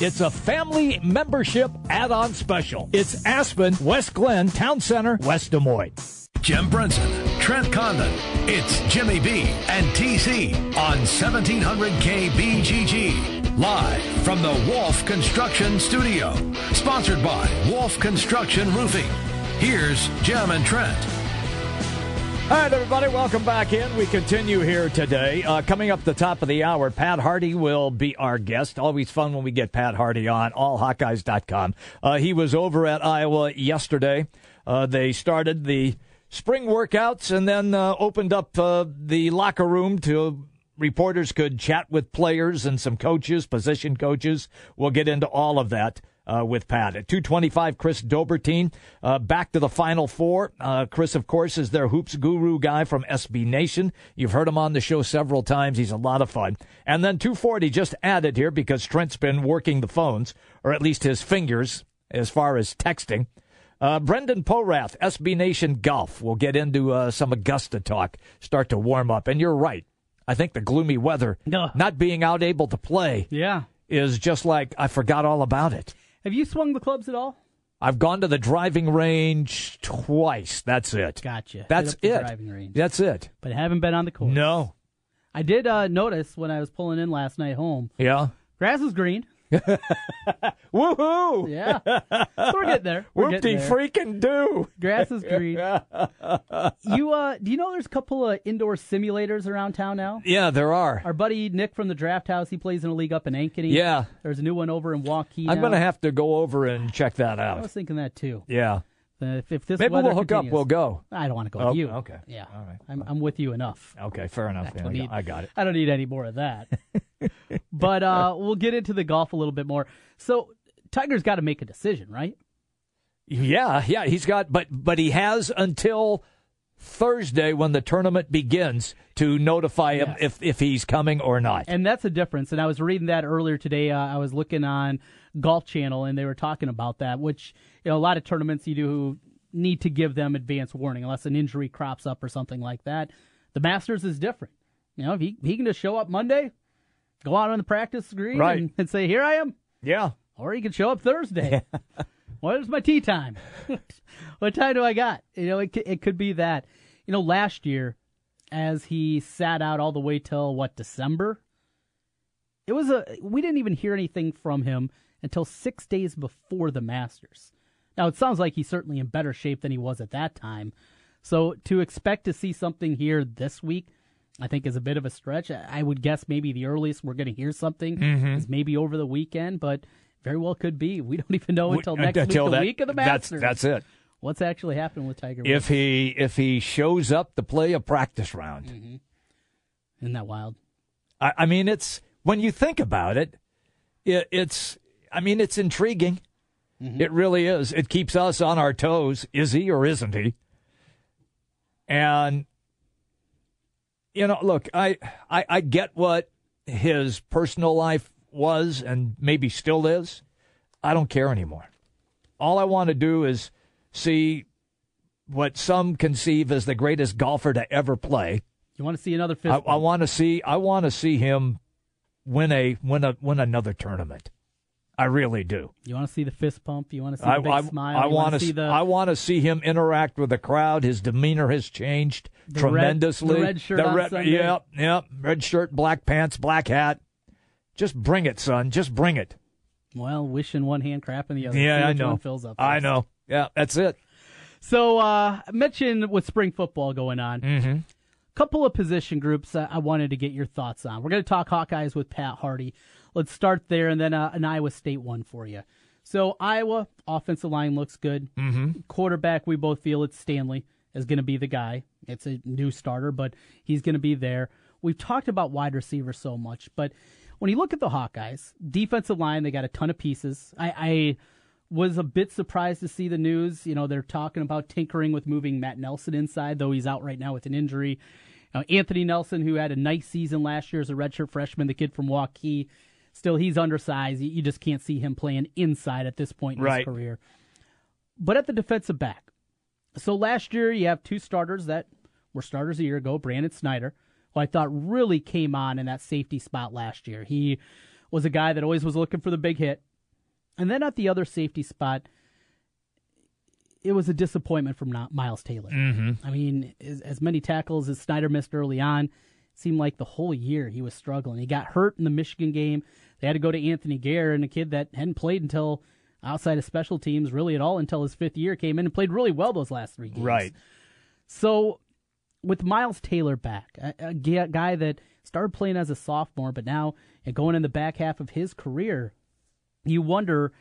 it's a family membership add on special. It's Aspen, West Glen, Town Center, West Des Moines. Jim Brunson, Trent Condon. It's Jimmy B and TC on 1700 KBGG. Live from the Wolf Construction Studio. Sponsored by Wolf Construction Roofing. Here's Jim and Trent. All right, everybody, welcome back in. We continue here today. Uh, coming up the top of the hour, Pat Harty will be our guest. Always fun when we get Pat Harty on, allhawkeyes.com. Uh, he was over at Iowa yesterday. Uh, they started the spring workouts and then uh, opened up uh, the locker room to reporters could chat with players and some coaches, position coaches. We'll get into all of that uh, with Pat. At 225, Chris Dobbertean uh, back to the Final Four. Uh, Chris, of course, is their hoops guru guy from SB Nation. You've heard him on the show several times. He's a lot of fun. And then 240 just added here because Trent's been working the phones, or at least his fingers, as far as texting. Uh, Brendan Porath, SB Nation Golf. We'll get into uh, some Augusta talk, start to warm up. And you're right. I think the gloomy weather, not being out able to play, Yeah. is just like I forgot all about it. Have you swung the clubs at all? I've gone to the driving range twice. That's it. Gotcha. That's Hit up the it. driving range. That's it. But haven't been on the course. No. I did uh, notice when I was pulling in last night home. Yeah. Grass is green. [laughs] Woohoo! Yeah. So we're getting there. We're getting there. freaking do. Grass is green. [laughs] you uh, do you know there's a couple of indoor simulators around town now? Yeah, there are. Our buddy Nick from the Draft House, he plays in a league up in Ankeny. Yeah. There's a new one over in Waukee. I'm now. going to have to go over and check that out. I out. was thinking that too. Yeah. Uh, if, if this Maybe weather we'll hook up. continues- We'll go. I don't want to go Oh, with you. okay. Yeah. All right. I'm, I'm with you enough. Okay, fair enough. Yeah, I got- need- I got it. I don't need any more of that. [laughs] but uh, we'll get into the golf a little bit more. So Tiger's got to make a decision, right? Yeah, yeah, he's got, but but he has until Thursday when the tournament begins to notify him Yes. if if he's coming or not. And that's a difference. And I was reading that earlier today. Uh, I was looking on Golf Channel, and they were talking about that. Which you know, a lot of tournaments you do need to give them advance warning unless an injury crops up or something like that. The Masters is different. You know, if he he can just show up Monday, go out on the practice green, Right. and, [laughs] and say, "Here I am." Yeah. Or he can show up Thursday. [laughs] Where's my tea time? [laughs] what time do I got? You know, it, it could be that. You know, last year, as he sat out all the way till what December, it was a we didn't even hear anything from him until six days before the Masters. Now it sounds like he's certainly in better shape than he was at that time. So to expect to see something here this week, I think is a bit of a stretch. I would guess maybe the earliest we're going to hear something Mhm. is maybe over the weekend, but very well could be. We [laughs] don't even know until next until week, the week of the that's- Masters. that's it. What's actually happening with Tiger? If he if he shows up to play a practice round, Mm-hmm. Isn't that wild? I, I mean, it's when you think about it, it it's I mean, it's intriguing. Mm-hmm. It really is. It keeps us on our toes. Is he or isn't he? And you know, look, I I, I get what his personal life was and maybe still is. I don't care anymore. All I want to do is see what some conceive as the greatest golfer to ever play. You want to see another I, I want to see. I want to see him win a win a win another tournament. I really do. You want to see the fist pump? You want to see I, the big I, smile? I want to see the I want to see him interact with the crowd. His demeanor has changed The red- tremendously. the red shirt on red, Sunday. Yep, yep. Red shirt, black pants, black hat. Just bring it, son. Just bring it. well, wishing one hand, crap in the other. Yeah, I know. Fills up. I know. Yeah, that's it. So, uh, I mentioned with spring football going on, mm-hmm. couple of position groups I wanted to get your thoughts on. We're going to talk Hawkeyes with Pat Harty. Let's start there, and then uh, an Iowa State one for you. So, Iowa offensive line looks good. Mm-hmm. Quarterback, we both feel it's Stanley is going to be the guy. It's a new starter, but he's going to be there. We've talked about wide receiver so much, but when you look at the Hawkeyes, defensive line, they got a ton of pieces. I, I was a bit surprised to see the news. You know, they're talking about tinkering with moving Matt Nelson inside, though he's out right now with an injury. Uh, Anthony Nelson, who had a nice season last year as a redshirt freshman, the kid from Waukee, still he's undersized. You just can't see him playing inside at this point in Right. his career. But at the defensive back, so last year you have two starters that were starters a year ago. Brandon Snyder, who I thought really came on in that safety spot last year. He was a guy that always was looking for the big hit. And then at the other safety spot, it was a disappointment from Miles Taylor. Mhm. I mean, as, as many tackles as Snyder missed early on, seemed like the whole year he was struggling. He got hurt in the Michigan game. They had to go to Anthony Gair, and a kid that hadn't played until outside of special teams really at all until his fifth year came in and played really well those last three games. Right. So with Miles Taylor back, a guy that started playing as a sophomore, but now and going in the back half of his career, you wonder.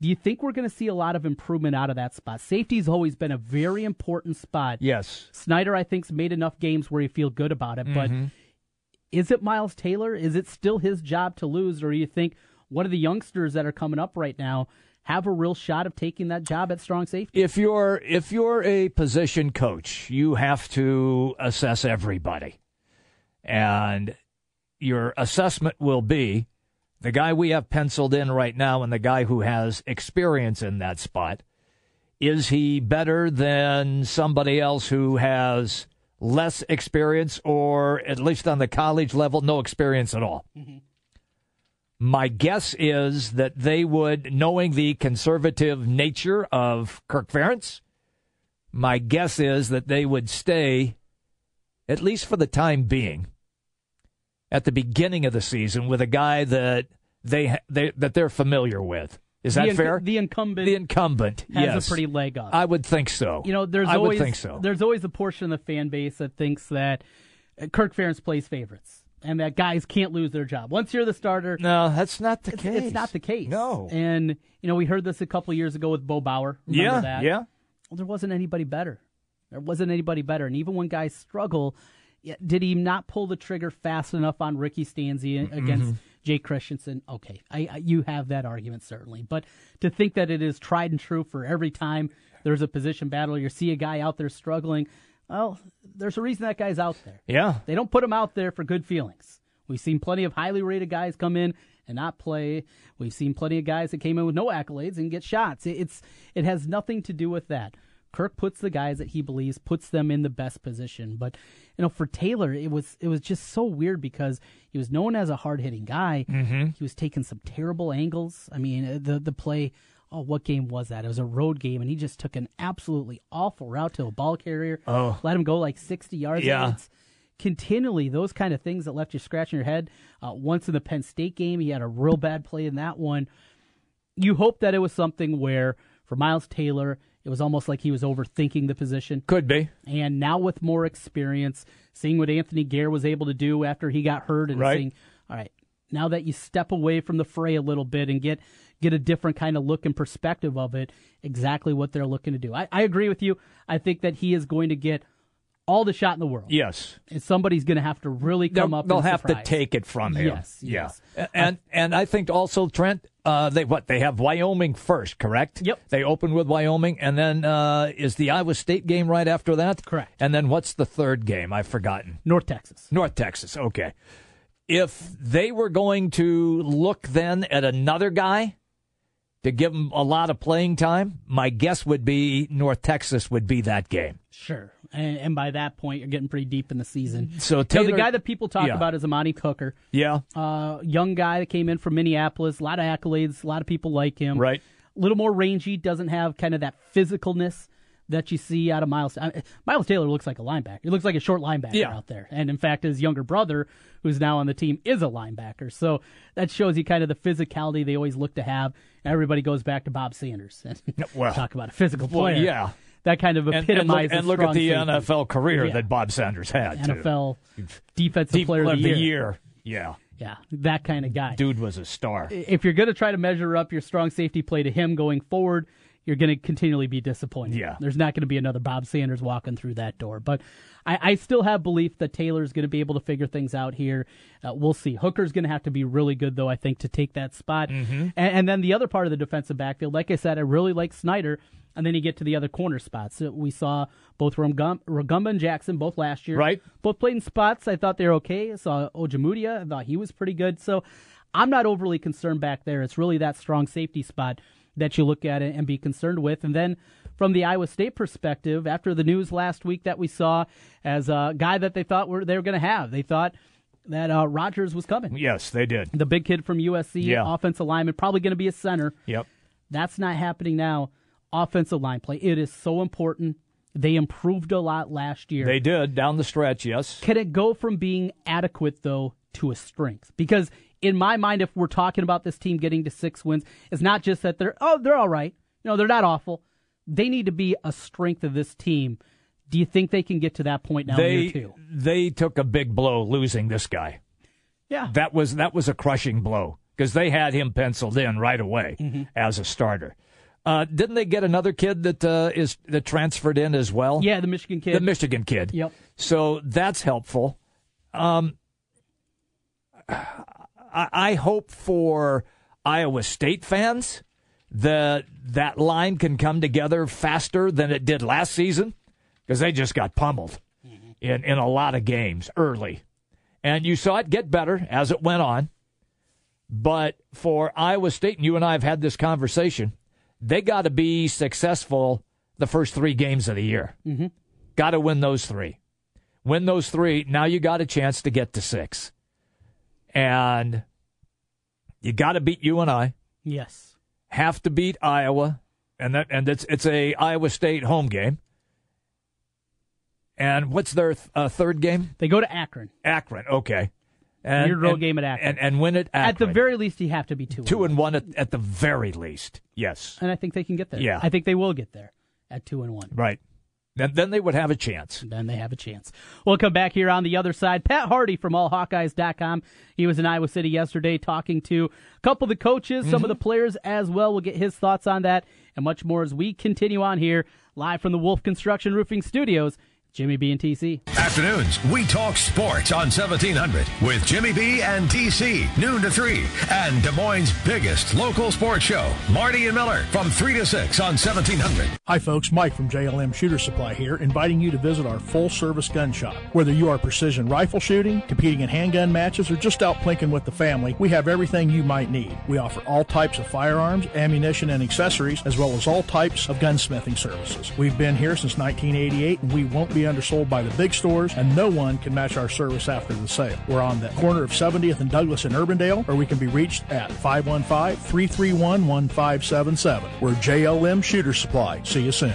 Do you think we're going to see a lot of improvement out of that spot? Safety's always been a very important spot. Yes. Snyder, I think's made enough games where you feel good about it, but Mhm. is it Miles Taylor? Is it still his job to lose, or do you think one of the youngsters that are coming up right now have a real shot of taking that job at strong safety? If you're if you're a position coach, you have to assess everybody. And your assessment will be the guy we have penciled in right now and the guy who has experience in that spot. Is he better than somebody else who has less experience or at least on the college level no experience at all? Mm-hmm. My guess is that they would, knowing the conservative nature of Kirk Ferentz, my guess is that they would stay, at least for the time being, at the beginning of the season with a guy that they, they that they're familiar with. Is that The fair? The incumbent The incumbent has yes. a pretty leg up. I would think so. You know, there's I always would think so. there's always a portion of the fan base that thinks that uh, Kirk Ferentz plays favorites and that guys can't lose their job once you're the starter. No, that's not the it's, case. It's not the case. No. and you know we heard this a couple years ago with Bo Bower. Remember Yeah, that? yeah. Well, there wasn't anybody better. There wasn't anybody better, and even when guys struggle, did he not pull the trigger fast enough on Ricky Stanzi against Mhm. Jake Christensen? Okay, I, I, you have that argument certainly, but to think that it is tried and true for every time there's a position battle, you see a guy out there struggling. Well, there's a reason that guy's out there. Yeah. They don't put him out there for good feelings. We've seen plenty of highly rated guys come in and not play. We've seen plenty of guys that came in with no accolades and get shots. It's it has nothing to do with that. Kirk puts the guys that he believes puts them in the best position. But you know, for Taylor, it was it was just so weird because he was known as a hard hitting guy. Mhm. He was taking some terrible angles. I mean, uh, the the play. Oh, what game was that? It was a road game, and he just took an absolutely awful route to a ball carrier. Oh. let him go like sixty yards. Yeah. Continually those kind of things that left you scratching your head. Uh, once in the Penn State game, he had a real bad play in that one. You hope that it was something where for Miles Taylor, it was almost like he was overthinking the position. Could be. And now with more experience, seeing what Anthony Gair was able to do after he got hurt, and Right. seeing, all right, now that you step away from the fray a little bit and get get a different kind of look and perspective of it, exactly what they're looking to do. I, I agree with you. I think that he is going to get all the shot in the world. Yes. And somebody's going to have to really come they'll, up. They'll have surprise. to take it from him. Yes, yes. A- And and I think also Trent, uh, they what they have Wyoming first, correct? Yep. They open with Wyoming, and then uh, is the Iowa State game right after that? Correct. And then what's the third game? I've forgotten. North Texas. North Texas. Okay. If they were going to look then at another guy to give him a lot of playing time, my guess would be North Texas would be that game. Sure. And, and by that point, you're getting pretty deep in the season. So Taylor, the guy that people talk Yeah. about is Amani Hooker. Yeah. Uh, young guy that came in from Minneapolis. A lot of accolades. A lot of people like him. Right. A little more rangy. Doesn't have kind of that physicalness that you see out of Miles. I- Miles Taylor looks like a linebacker. He looks like a short linebacker Yeah. out there. And in fact, his younger brother, who's now on the team, is a linebacker. So that shows you kind of the physicality they always look to have. Everybody goes back to Bob Sanders and Well, talk about a physical well, player. yeah. That kind of And, and epitomizes look, and look at the safety. NFL career Yeah. that Bob Sanders had. too. NFL defensive Deep player of the, year. Yeah. Yeah, that kind of guy. Dude was a star. If you're going to try to measure up your strong safety play to him going forward, you're going to continually be disappointed. Yeah. There's not going to be another Bob Sanders walking through that door. But I, I still have belief that Taylor's going to be able to figure things out here. Uh, we'll see. Hooker's going to have to be really good, though, I think, to take that spot. Mm-hmm. And, and then the other part of the defensive backfield, like I said, I really like Snyder. And then you get to the other corner spots. So we saw both Rugamba and Jackson both last year. Right. Both played in spots. I thought they were okay. I saw Ojemudia. I thought he was pretty good. So I'm not overly concerned back there. It's really that strong safety spot that you look at it and be concerned with. And then from the Iowa State perspective, after the news last week that we saw as a guy that they thought were they were going to have, they thought that uh, Rogers was coming. Yes, they did. The big kid from USC, Yeah. offensive lineman, probably going to be a center. Yep. That's not happening now. Offensive line play. It is so important. They improved a lot last year. They did down the stretch, yes. Can it go from being adequate though to a strength? Because in my mind, if we're talking about this team getting to six wins, it's not just that they're oh they're all right. No, they're not awful. They need to be a strength of this team Do you think they can get to that point now? they year two? they took a big blow losing this guy. Yeah. That was that was a crushing blow because they had him penciled in right away Mm-hmm. as a starter. Uh, didn't they get another kid that uh, is that transferred in as well? Yeah, the Michigan kid. The Michigan kid. Yep. So that's helpful. Um, I, I hope for Iowa State fans that that line can come together faster than it did last season because they just got pummeled in, in a lot of games early. And you saw it get better as it went on. But for Iowa State, and you and I have had this conversation, they got to be successful the first three games of the year. Mm-hmm. Got to win those three. Win those three. Now you got a chance to get to six. And you got to beat UNI. Yes. Have to beat Iowa, and that and it's it's a Iowa State home game. And what's their th- uh, third game? They go to Akron. Akron. Okay. And, Weird road and- game at Akron. and, and win it At the very least, you have to be two. two and one at, at the very least. Yes. and I think they can get there. Yeah. I think they will get there at two and one. Right. Then then they would have a chance. Then they have a chance. We'll come back here on the other side. Pat Harty from AllHawkeyes.com. He was in Iowa City yesterday talking to a couple of the coaches, some of the mm-hmm. players as well. We'll get his thoughts on that and much more as we continue on here live from the Wolf Construction Roofing Studios. Jimmy B and TC. Afternoons, we talk sports on 1700 with Jimmy B and TC, noon to 3, and Des Moines' biggest local sports show, Marty and Miller, from 3 to 6 on 1700. Hi, folks. Mike from JLM Shooter Supply here, inviting you to visit our full service gun shop. Whether you are precision rifle shooting, competing in handgun matches, or just out plinking with the family, we have everything you might need. We offer all types of firearms, ammunition, and accessories, as well as all types of gunsmithing services. We've been here since 1988, and we won't be undersold by the big stores, and no one can match our service after the sale. We're on the corner of 70th and Douglas in Urbandale, or we can be reached at 515 331 1577. We're JLM Shooter Supply. See you soon.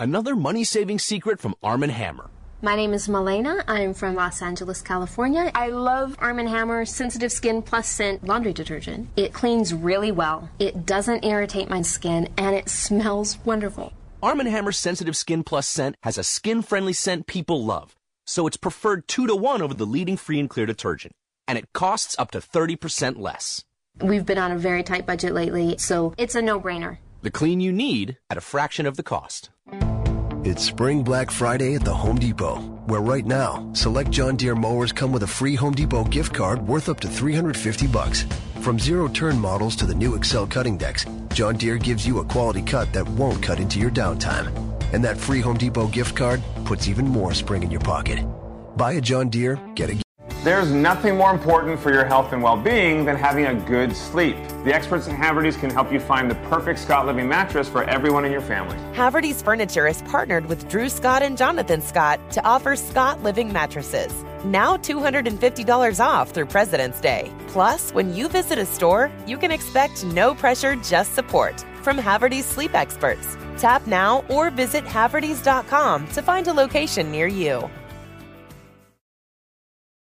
Another money saving secret from Arm & Hammer. My name is Malena. I'm from Los Angeles, California. I love Arm & Hammer Sensitive Skin Plus Scent laundry detergent. It cleans really well. It doesn't irritate my skin and it smells wonderful. Arm & Hammer Sensitive Skin Plus scent has a skin-friendly scent people love, so it's preferred 2 to 1 over the leading free and clear detergent, and it costs up to 30% less. We've been on a very tight budget lately, so it's a no-brainer. The clean you need at a fraction of the cost. It's Spring Black Friday at the Home Depot, where right now, select John Deere mowers come with a free Home Depot gift card worth up to 350 bucks. From zero turn models to the new Excel cutting decks, John Deere gives you a quality cut that won't cut into your downtime. And that free Home Depot gift card puts even more spring in your pocket. Buy a John Deere, get a There's nothing more important for your health and well-being than having a good sleep. The experts at Haverty's can help you find the perfect Scott Living mattress for everyone in your family. Haverty's Furniture is partnered with Drew Scott and Jonathan Scott to offer Scott Living mattresses. Now $250 off through President's Day. Plus, when you visit a store, you can expect no pressure, just support from Haverty's sleep experts. Tap now or visit Havertys.com to find a location near you.